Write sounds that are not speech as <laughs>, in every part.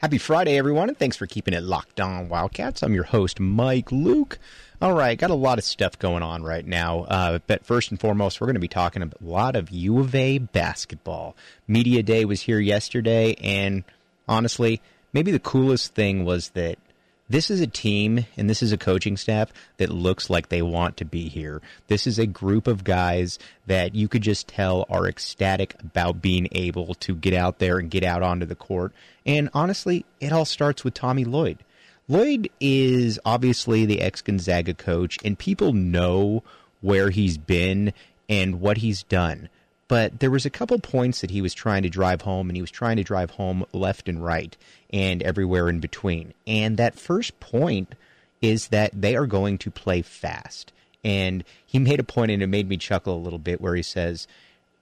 Happy Friday, everyone, and thanks for keeping it locked on Wildcats. I'm your host, Mike Luke. All right, got a lot of stuff going on right now, uh, but first and foremost, we're going to be talking a lot of U of A basketball. Media Day was here yesterday, and honestly, maybe the coolest thing was that this is a team and this is a coaching staff that looks like they want to be here. This is a group of guys that you could just tell are ecstatic about being able to get out there and get out onto the court. And honestly, it all starts with Tommy Lloyd. Lloyd is obviously the ex Gonzaga coach, and people know where he's been and what he's done but there was a couple points that he was trying to drive home and he was trying to drive home left and right and everywhere in between. And that first point is that they are going to play fast. And he made a point and it made me chuckle a little bit where he says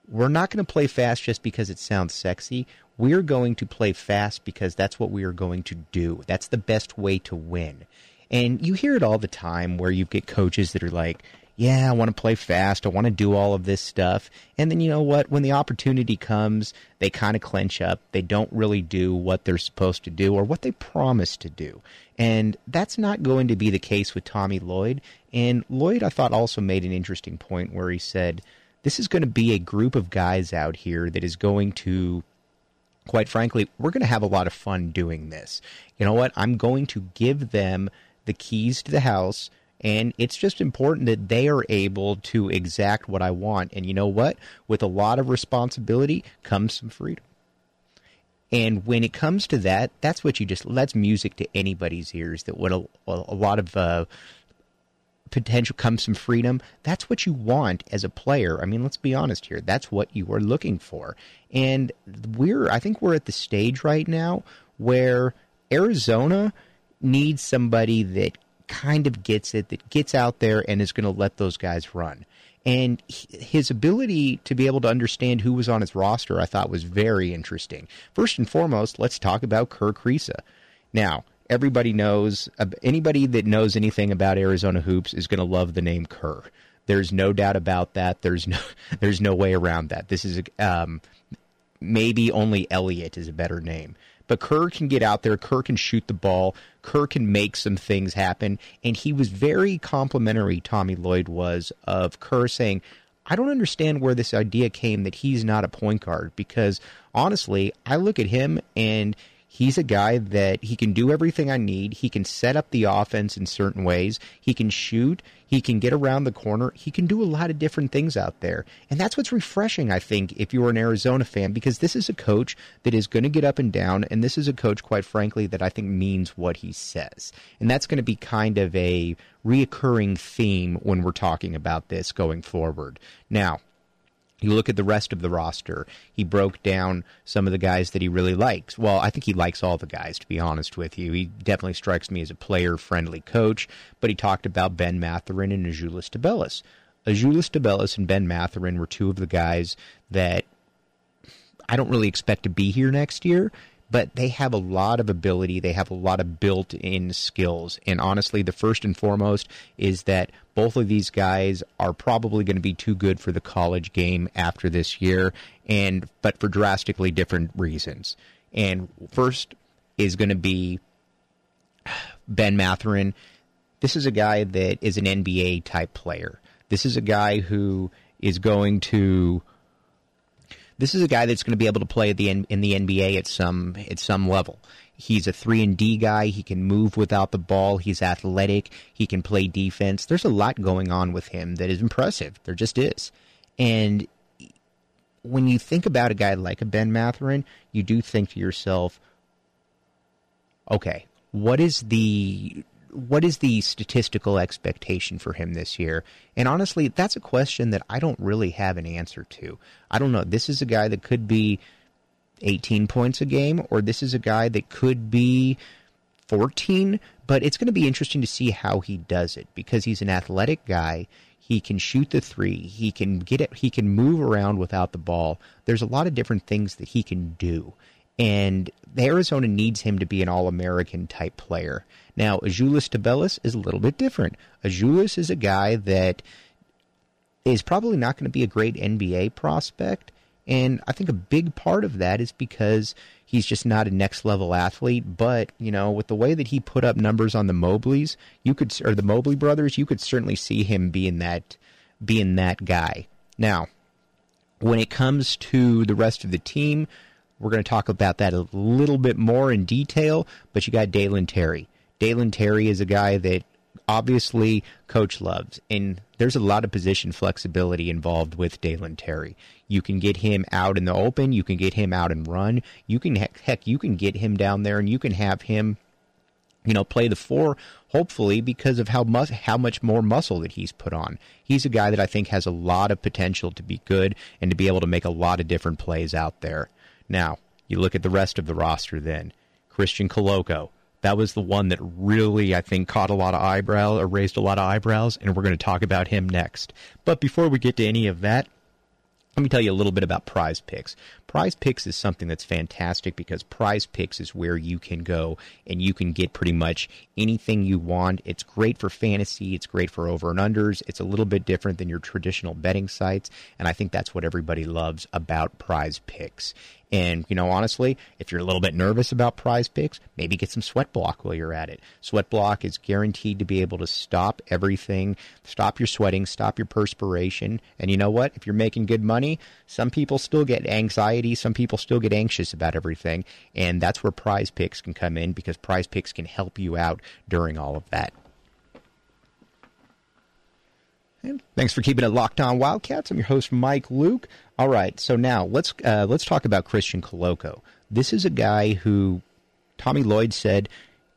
we're not going to play fast just because it sounds sexy. We're going to play fast because that's what we are going to do. That's the best way to win. And you hear it all the time where you get coaches that are like yeah, I want to play fast. I want to do all of this stuff. And then you know what? When the opportunity comes, they kind of clench up. They don't really do what they're supposed to do or what they promise to do. And that's not going to be the case with Tommy Lloyd. And Lloyd, I thought, also made an interesting point where he said, this is going to be a group of guys out here that is going to quite frankly, we're going to have a lot of fun doing this. You know what? I'm going to give them the keys to the house and it's just important that they are able to exact what I want. And you know what? With a lot of responsibility comes some freedom. And when it comes to that, that's what you just, that's music to anybody's ears. That when a, a lot of uh, potential comes some freedom, that's what you want as a player. I mean, let's be honest here. That's what you are looking for. And we're, I think we're at the stage right now where Arizona needs somebody that kind of gets it, that gets out there and is going to let those guys run. And his ability to be able to understand who was on his roster, I thought was very interesting. First and foremost, let's talk about Kerr Kriisa. Now, everybody knows, anybody that knows anything about Arizona hoops is going to love the name Kerr. There's no doubt about that. There's no, <laughs> there's no way around that. This is, um, maybe only Elliot is a better name. But Kerr can get out there. Kerr can shoot the ball. Kerr can make some things happen. And he was very complimentary, Tommy Lloyd was, of Kerr saying, I don't understand where this idea came that he's not a point guard because honestly, I look at him and He's a guy that he can do everything I need. He can set up the offense in certain ways. He can shoot. He can get around the corner. He can do a lot of different things out there. And that's what's refreshing, I think, if you're an Arizona fan, because this is a coach that is going to get up and down. And this is a coach, quite frankly, that I think means what he says. And that's going to be kind of a reoccurring theme when we're talking about this going forward. Now, you look at the rest of the roster. He broke down some of the guys that he really likes. Well, I think he likes all the guys, to be honest with you. He definitely strikes me as a player friendly coach, but he talked about Ben Mathurin and Azuolas Tubelis. Azuolas Tubelis and Ben Mathurin were two of the guys that I don't really expect to be here next year, but they have a lot of ability. They have a lot of built in skills. And honestly, the first and foremost is that both of these guys are probably going to be too good for the college game after this year, and but for drastically different reasons. And first is going to be Ben Mathurin. This is a guy that is an NBA type player. This is a guy who is going to this is a guy that's going to be able to play the in the NBA at some at some level. He's a three and D guy. He can move without the ball. He's athletic. He can play defense. There's a lot going on with him that is impressive. There just is. And when you think about a guy like a Ben Mathurin, you do think to yourself, okay, what is the what is the statistical expectation for him this year? And honestly, that's a question that I don't really have an answer to. I don't know. This is a guy that could be 18 points a game, or this is a guy that could be 14, but it's going to be interesting to see how he does it because he's an athletic guy. He can shoot the three. He can get it. He can move around without the ball. There's a lot of different things that he can do. And Arizona needs him to be an All American type player. Now, Azuolas Tubelis is a little bit different. Azuolas is a guy that is probably not going to be a great NBA prospect, And I think a big part of that is because he's just not a next level athlete. But, you know, with the way that he put up numbers on the Mobleys, you could, or the Mobley brothers, you could certainly see him being that, being that guy. Now, when it comes to the rest of the team, we're going to talk about that a little bit more in detail, but you got Dalen Terry. Dalen Terry is a guy that obviously coach loves and there's a lot of position flexibility involved with Dalen Terry. You can get him out in the open, you can get him out and run. You can heck, you can get him down there and you can have him you know play the four hopefully because of how much how much more muscle that he's put on. He's a guy that I think has a lot of potential to be good and to be able to make a lot of different plays out there. Now, you look at the rest of the roster then. Christian Koloko. That was the one that really, I think, caught a lot of eyebrows or raised a lot of eyebrows, and we're going to talk about him next. But before we get to any of that, let me tell you a little bit about Prize Picks. Prize Picks is something that's fantastic because Prize Picks is where you can go and you can get pretty much anything you want. It's great for fantasy, it's great for over and unders. It's a little bit different than your traditional betting sites, and I think that's what everybody loves about Prize Picks. And, you know, honestly, if you're a little bit nervous about prize picks, maybe get some sweat block while you're at it. Sweat block is guaranteed to be able to stop everything, stop your sweating, stop your perspiration. And you know what? If you're making good money, some people still get anxiety, some people still get anxious about everything. And that's where prize picks can come in because prize picks can help you out during all of that. Thanks for keeping it locked on Wildcats. I'm your host Mike Luke. All right, so now let's uh, let's talk about Christian Koloko. This is a guy who Tommy Lloyd said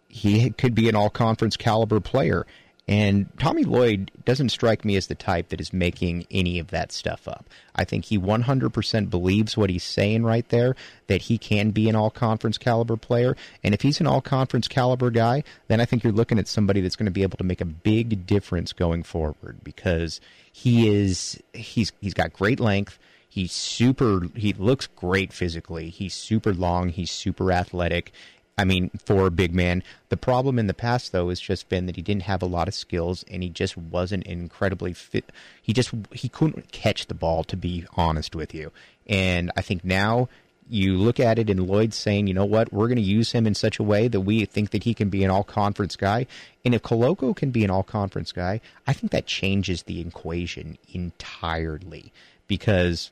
he could be an all conference caliber player, and Tommy Lloyd doesn't strike me as the type that is making any of that stuff up. I think he 100% believes what he's saying right there, that he can be an all conference caliber player. And if he's an all conference caliber guy, then I think you're looking at somebody that's going to be able to make a big difference going forward because he is, he's, he's got great length. He's super, he looks great physically. He's super long. He's super athletic. I mean, for a big man. The problem in the past, though, has just been that he didn't have a lot of skills and he just wasn't incredibly fit. He just he couldn't catch the ball, to be honest with you. And I think now you look at it and Lloyd's saying, you know what, we're going to use him in such a way that we think that he can be an all conference guy. And if Koloko can be an all conference guy, I think that changes the equation entirely because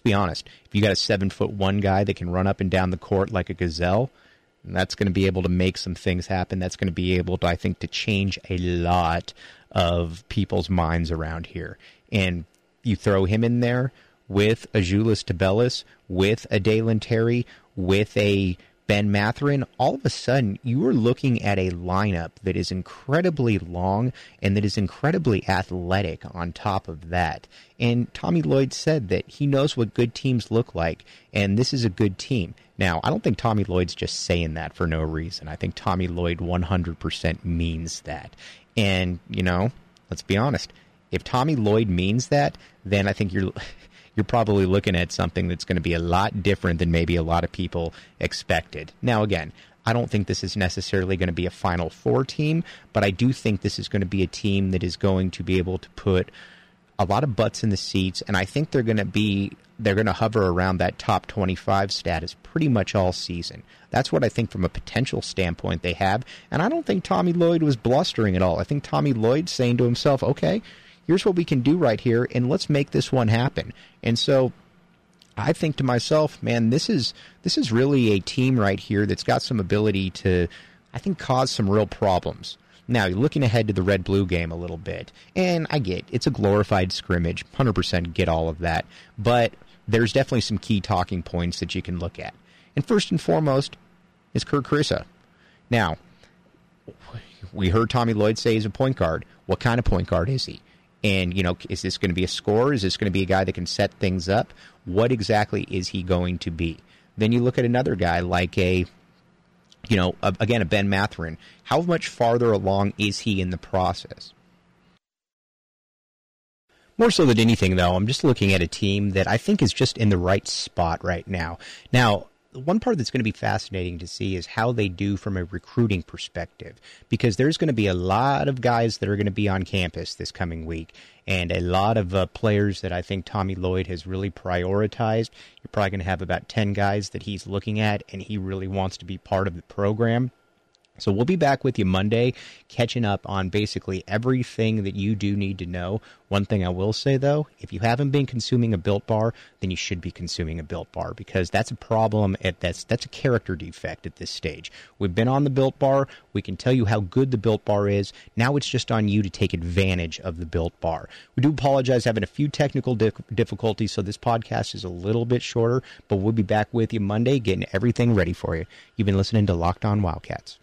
let's be honest. If you got a seven foot one guy that can run up and down the court like a gazelle, that's going to be able to make some things happen. That's going to be able to, I think, to change a lot of people's minds around here. And you throw him in there with a Julius Tubelis, with a Dalen Terry, with a Ben Mathurin, all of a sudden you are looking at a lineup that is incredibly long and that is incredibly athletic on top of that. And Tommy Lloyd said that he knows what good teams look like, and this is a good team. Now, I don't think Tommy Lloyd's just saying that for no reason. I think Tommy Lloyd 100% means that. And, you know, let's be honest. If Tommy Lloyd means that, then I think you're you're probably looking at something that's going to be a lot different than maybe a lot of people expected. Now, again, I don't think this is necessarily going to be a Final Four team, but I do think this is going to be a team that is going to be able to put a lot of butts in the seats, and I think they're going to be they're going to hover around that top 25 status pretty much all season. That's what I think from a potential standpoint they have, and I don't think Tommy Lloyd was blustering at all. I think Tommy Lloyd saying to himself, "Okay, here's what we can do right here, and let's make this one happen. And so I think to myself, man, this is this is really a team right here that's got some ability to, I think, cause some real problems. Now, you're looking ahead to the red blue game a little bit, and I get it's a glorified scrimmage, 100% get all of that, but there's definitely some key talking points that you can look at. And first and foremost is Kirk Kriisa. Now, we heard Tommy Lloyd say he's a point guard. What kind of point guard is he? And, you know, is this going to be a scorer? Is this going to be a guy that can set things up? What exactly is he going to be? Then you look at another guy like a, you know, a, again, a Ben Mathurin. How much farther along is he in the process? More so than anything, though, I'm just looking at a team that I think is just in the right spot right now. Now, one part that's going to be fascinating to see is how they do from a recruiting perspective, because there's going to be a lot of guys that are going to be on campus this coming week, and a lot of uh, players that I think Tommy Lloyd has really prioritized. You're probably going to have about 10 guys that he's looking at, and he really wants to be part of the program. So we'll be back with you Monday, catching up on basically everything that you do need to know. One thing I will say though, if you haven't been consuming a built bar, then you should be consuming a built bar because that's a problem at that's that's a character defect at this stage. We've been on the built bar, we can tell you how good the built bar is. Now it's just on you to take advantage of the built bar. We do apologize having a few technical difficulties, so this podcast is a little bit shorter, but we'll be back with you Monday getting everything ready for you. You've been listening to Locked On Wildcats.